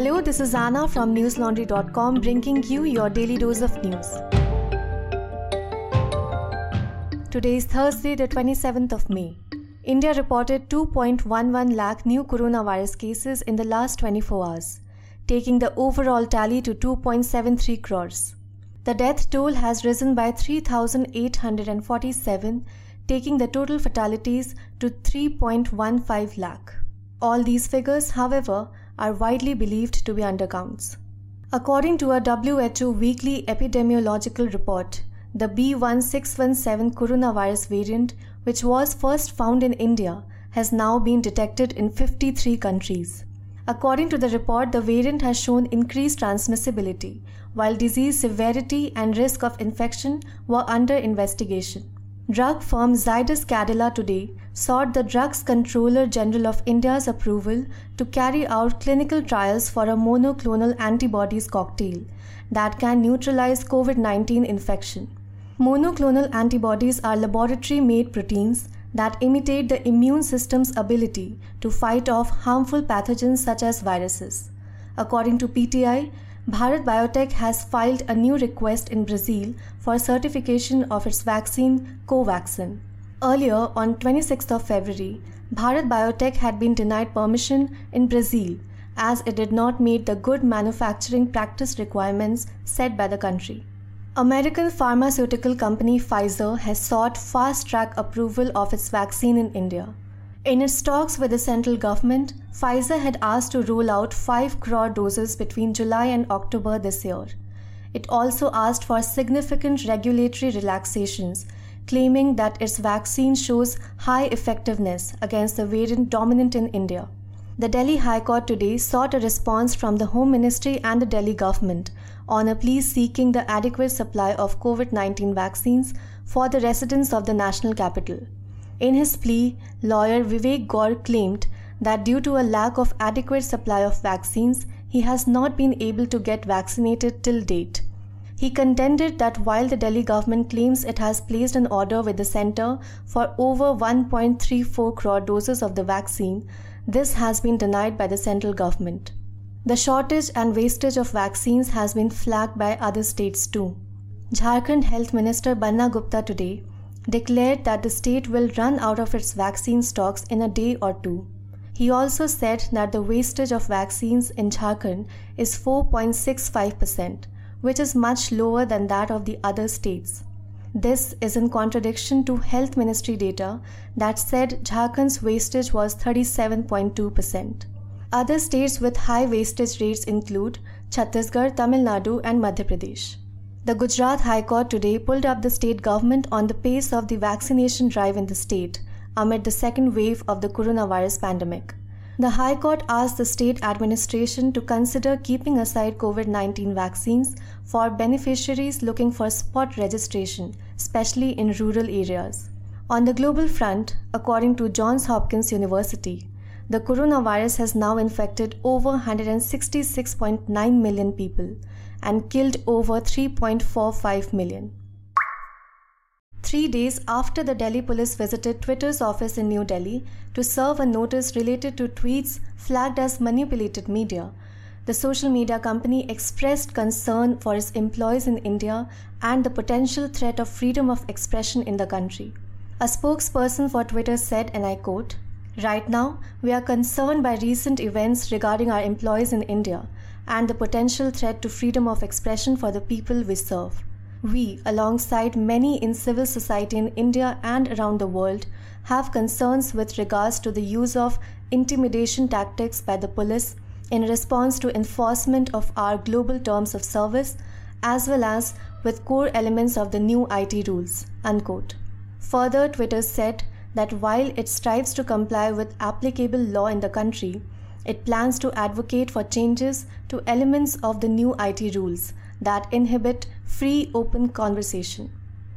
Hello, this is Anna from newslaundry.com bringing you your daily dose of news. Today is Thursday, the 27th of May. India reported 2.11 lakh new coronavirus cases in the last 24 hours, taking the overall tally to 2.73 crores. The death toll has risen by 3,847, taking the total fatalities to 3.15 lakh. All these figures, however, are widely believed to be undercounts. According to a WHO weekly epidemiological report, the B1617 coronavirus variant, which was first found in India, has now been detected in 53 countries. According to the report, the variant has shown increased transmissibility, while disease severity and risk of infection were under investigation. Drug firm Zydus Cadila today sought the Drugs Controller General of India's approval to carry out clinical trials for a monoclonal antibodies cocktail that can neutralize COVID 19 infection. Monoclonal antibodies are laboratory made proteins that imitate the immune system's ability to fight off harmful pathogens such as viruses. According to PTI, Bharat Biotech has filed a new request in Brazil for certification of its vaccine Covaxin. Earlier, on 26th of February, Bharat Biotech had been denied permission in Brazil as it did not meet the good manufacturing practice requirements set by the country. American pharmaceutical company Pfizer has sought fast track approval of its vaccine in India. In its talks with the central government, Pfizer had asked to roll out 5 crore doses between July and October this year. It also asked for significant regulatory relaxations, claiming that its vaccine shows high effectiveness against the variant dominant in India. The Delhi High Court today sought a response from the Home Ministry and the Delhi government on a plea seeking the adequate supply of COVID 19 vaccines for the residents of the national capital. In his plea, lawyer Vivek Gore claimed that due to a lack of adequate supply of vaccines, he has not been able to get vaccinated till date. He contended that while the Delhi government claims it has placed an order with the centre for over 1.34 crore doses of the vaccine, this has been denied by the central government. The shortage and wastage of vaccines has been flagged by other states too. Jharkhand Health Minister Banna Gupta today declared that the state will run out of its vaccine stocks in a day or two. He also said that the wastage of vaccines in Jharkhand is 4.65%, which is much lower than that of the other states. This is in contradiction to Health Ministry data that said Jharkhand's wastage was 37.2%. Other states with high wastage rates include Chhattisgarh, Tamil Nadu, and Madhya Pradesh. The Gujarat High Court today pulled up the state government on the pace of the vaccination drive in the state amid the second wave of the coronavirus pandemic. The High Court asked the state administration to consider keeping aside COVID 19 vaccines for beneficiaries looking for spot registration, especially in rural areas. On the global front, according to Johns Hopkins University, the coronavirus has now infected over 166.9 million people and killed over 3.45 million. Three days after the Delhi police visited Twitter's office in New Delhi to serve a notice related to tweets flagged as manipulated media, the social media company expressed concern for its employees in India and the potential threat of freedom of expression in the country. A spokesperson for Twitter said, and I quote, Right now, we are concerned by recent events regarding our employees in India and the potential threat to freedom of expression for the people we serve. We, alongside many in civil society in India and around the world, have concerns with regards to the use of intimidation tactics by the police in response to enforcement of our global terms of service as well as with core elements of the new IT rules. Unquote. Further, Twitter said that while it strives to comply with applicable law in the country, it plans to advocate for changes to elements of the new IT rules that inhibit free open conversation.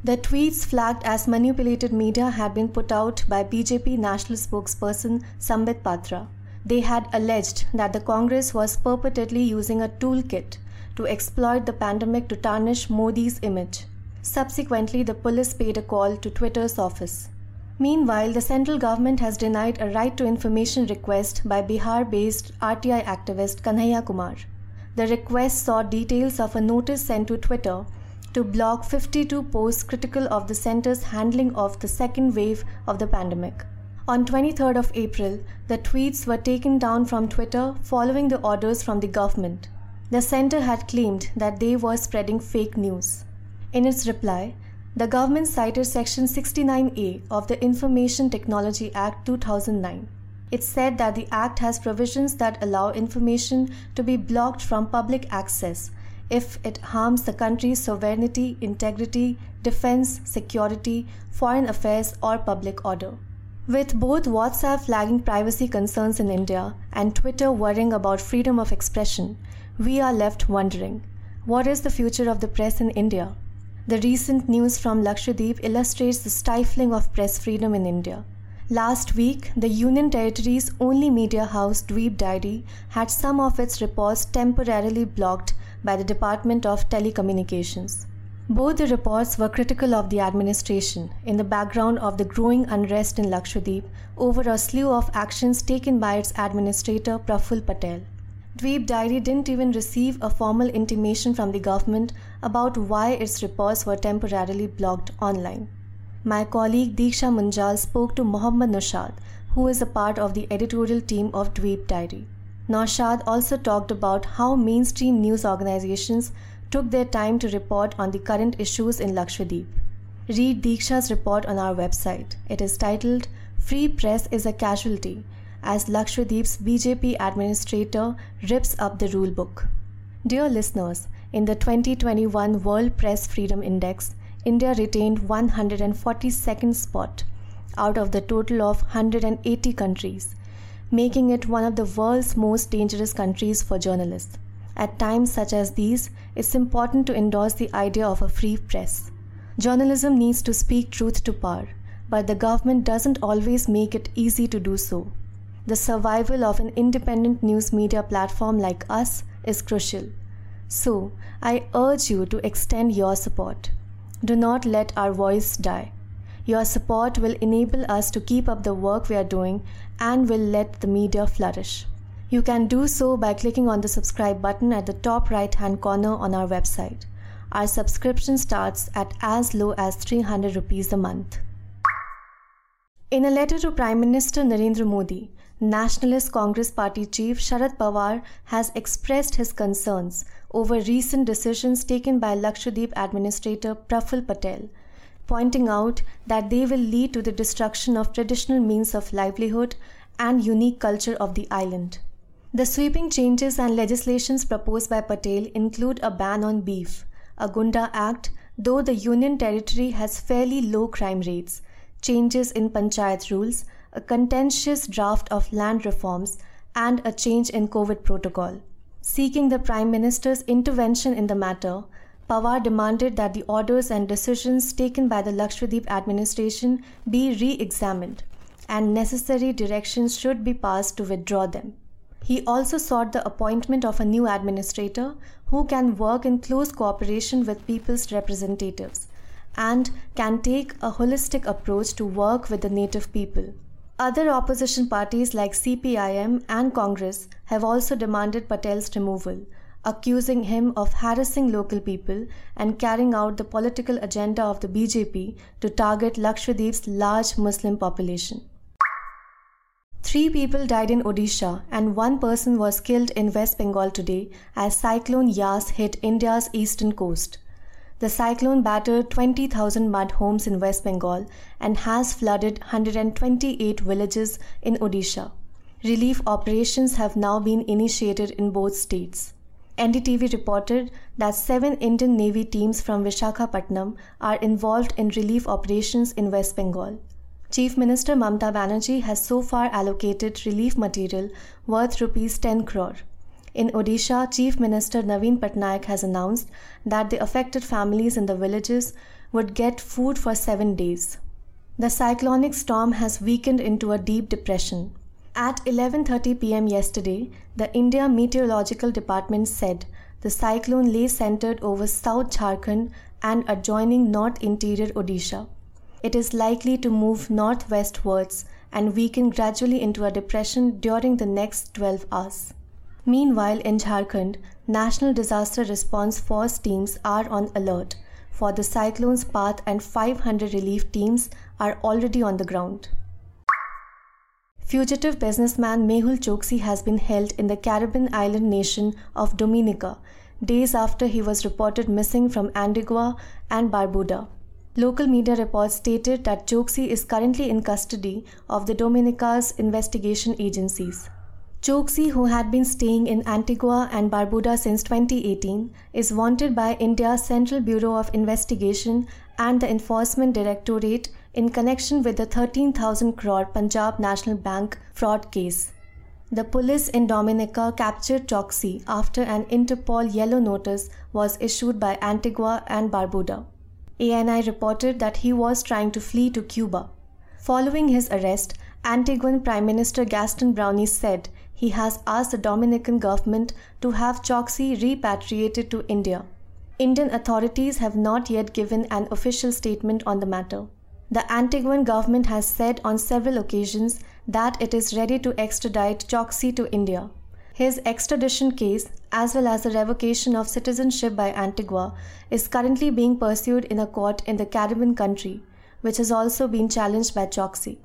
The tweets flagged as manipulated media had been put out by BJP national spokesperson Sambit Patra. They had alleged that the Congress was purportedly using a toolkit to exploit the pandemic to tarnish Modi's image. Subsequently, the police paid a call to Twitter's office. Meanwhile, the central government has denied a right to information request by Bihar based RTI activist Kanhaiya Kumar. The request sought details of a notice sent to Twitter to block 52 posts critical of the center's handling of the second wave of the pandemic. On 23rd of April, the tweets were taken down from Twitter following the orders from the government. The center had claimed that they were spreading fake news. In its reply, the government cited Section 69A of the Information Technology Act 2009. It said that the Act has provisions that allow information to be blocked from public access if it harms the country's sovereignty, integrity, defense, security, foreign affairs, or public order. With both WhatsApp flagging privacy concerns in India and Twitter worrying about freedom of expression, we are left wondering what is the future of the press in India? The recent news from Lakshadweep illustrates the stifling of press freedom in India. Last week, the Union Territory's only media house, Dweep Diary, had some of its reports temporarily blocked by the Department of Telecommunications. Both the reports were critical of the administration in the background of the growing unrest in Lakshadweep over a slew of actions taken by its administrator Praful Patel. Dweep Diary didn't even receive a formal intimation from the government about why its reports were temporarily blocked online. My colleague Diksha Munjal spoke to Mohammad Noshad, who is a part of the editorial team of Dweep Diary. Noshad also talked about how mainstream news organizations took their time to report on the current issues in Lakshadweep. Read Diksha's report on our website. It is titled Free Press is a Casualty as Lakshadweep's BJP administrator rips up the rulebook. Dear listeners, in the 2021 World Press Freedom Index, India retained 142nd spot out of the total of 180 countries, making it one of the world's most dangerous countries for journalists. At times such as these, it's important to endorse the idea of a free press. Journalism needs to speak truth to power, but the government doesn't always make it easy to do so the survival of an independent news media platform like us is crucial. So, I urge you to extend your support. Do not let our voice die. Your support will enable us to keep up the work we are doing and will let the media flourish. You can do so by clicking on the subscribe button at the top right hand corner on our website. Our subscription starts at as low as 300 rupees a month. In a letter to Prime Minister Narendra Modi, Nationalist Congress Party chief Sharad Pawar has expressed his concerns over recent decisions taken by Lakshadweep Administrator Praful Patel, pointing out that they will lead to the destruction of traditional means of livelihood and unique culture of the island. The sweeping changes and legislations proposed by Patel include a ban on beef, a Gunda Act, though the Union Territory has fairly low crime rates, changes in panchayat rules, a contentious draft of land reforms, and a change in COVID protocol. Seeking the Prime Minister's intervention in the matter, Pawar demanded that the orders and decisions taken by the Lakshadweep administration be re examined and necessary directions should be passed to withdraw them. He also sought the appointment of a new administrator who can work in close cooperation with people's representatives and can take a holistic approach to work with the native people. Other opposition parties like CPIM and Congress have also demanded Patel's removal, accusing him of harassing local people and carrying out the political agenda of the BJP to target Lakshadweep's large Muslim population. Three people died in Odisha and one person was killed in West Bengal today as Cyclone Yas hit India's eastern coast. The cyclone battered 20,000 mud homes in West Bengal and has flooded 128 villages in Odisha. Relief operations have now been initiated in both states. NDTV reported that seven Indian Navy teams from Vishakhapatnam are involved in relief operations in West Bengal. Chief Minister Mamta Banerjee has so far allocated relief material worth rupees 10 crore. In Odisha, Chief Minister Naveen Patnaik has announced that the affected families in the villages would get food for seven days. The cyclonic storm has weakened into a deep depression. At 11:30 p.m. yesterday, the India Meteorological Department said the cyclone lay centered over South Jharkhand and adjoining North Interior Odisha. it is likely to move northwestwards and weaken gradually into a depression during the next 12 hours. Meanwhile, in Jharkhand, National Disaster Response Force teams are on alert for the cyclone's path and 500 relief teams are already on the ground. Fugitive businessman Mehul Choksi has been held in the Caribbean island nation of Dominica days after he was reported missing from Antigua and Barbuda. Local media reports stated that Choksi is currently in custody of the Dominica's investigation agencies. Choksi, who had been staying in Antigua and Barbuda since 2018, is wanted by India's Central Bureau of Investigation and the Enforcement Directorate in connection with the 13,000 crore Punjab National Bank fraud case. The police in Dominica captured Choksi after an Interpol yellow notice was issued by Antigua and Barbuda. ANI reported that he was trying to flee to Cuba. Following his arrest, Antiguan Prime Minister Gaston Brownie said he has asked the Dominican government to have Choksi repatriated to India. Indian authorities have not yet given an official statement on the matter. The Antiguan government has said on several occasions that it is ready to extradite Choksi to India. His extradition case, as well as the revocation of citizenship by Antigua, is currently being pursued in a court in the Caribbean country, which has also been challenged by Choksi.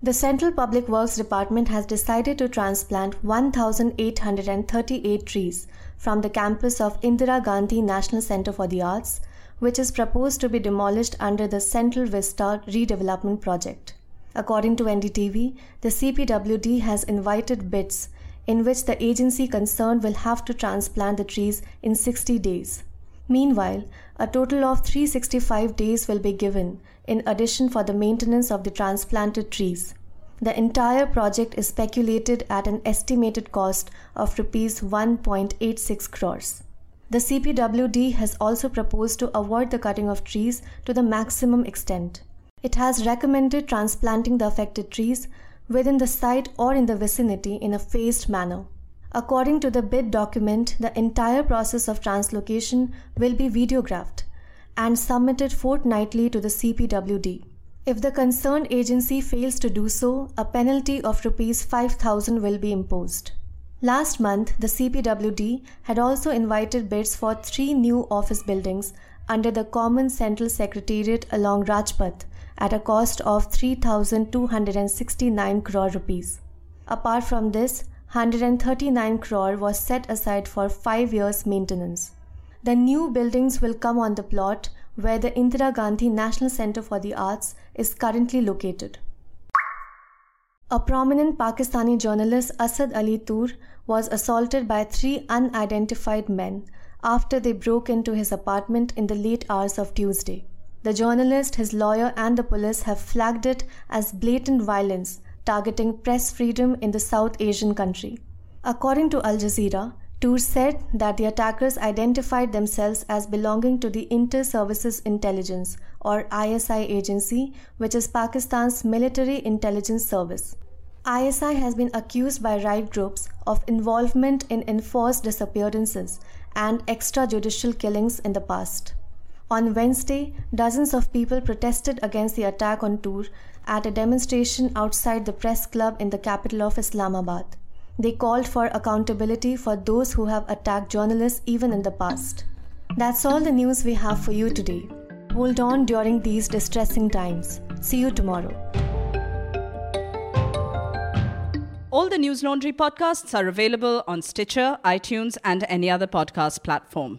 The Central Public Works Department has decided to transplant 1,838 trees from the campus of Indira Gandhi National Center for the Arts, which is proposed to be demolished under the Central Vista redevelopment project. According to NDTV, the CPWD has invited bids in which the agency concerned will have to transplant the trees in 60 days. Meanwhile, a total of 365 days will be given in addition for the maintenance of the transplanted trees. The entire project is speculated at an estimated cost of rupees 1.86 crores. The CPWD has also proposed to avoid the cutting of trees to the maximum extent. It has recommended transplanting the affected trees within the site or in the vicinity in a phased manner. According to the bid document, the entire process of translocation will be videographed and submitted fortnightly to the CPWD. If the concerned agency fails to do so, a penalty of rupees 5000 will be imposed. Last month, the CPWD had also invited bids for three new office buildings under the Common Central Secretariat along Rajpath at a cost of 3269 crore rupees. Apart from this, 139 crore was set aside for 5 years maintenance. The new buildings will come on the plot where the Indira Gandhi National Center for the Arts is currently located. A prominent Pakistani journalist Asad Ali Toor was assaulted by three unidentified men after they broke into his apartment in the late hours of Tuesday. The journalist, his lawyer, and the police have flagged it as blatant violence targeting press freedom in the South Asian country. According to Al Jazeera, Toor said that the attackers identified themselves as belonging to the Inter Services Intelligence or ISI agency, which is Pakistan's military intelligence service. ISI has been accused by right groups of involvement in enforced disappearances and extrajudicial killings in the past. On Wednesday, dozens of people protested against the attack on Toor at a demonstration outside the press club in the capital of Islamabad. They called for accountability for those who have attacked journalists even in the past. That's all the news we have for you today. Hold on during these distressing times. See you tomorrow. All the News Laundry podcasts are available on Stitcher, iTunes, and any other podcast platform.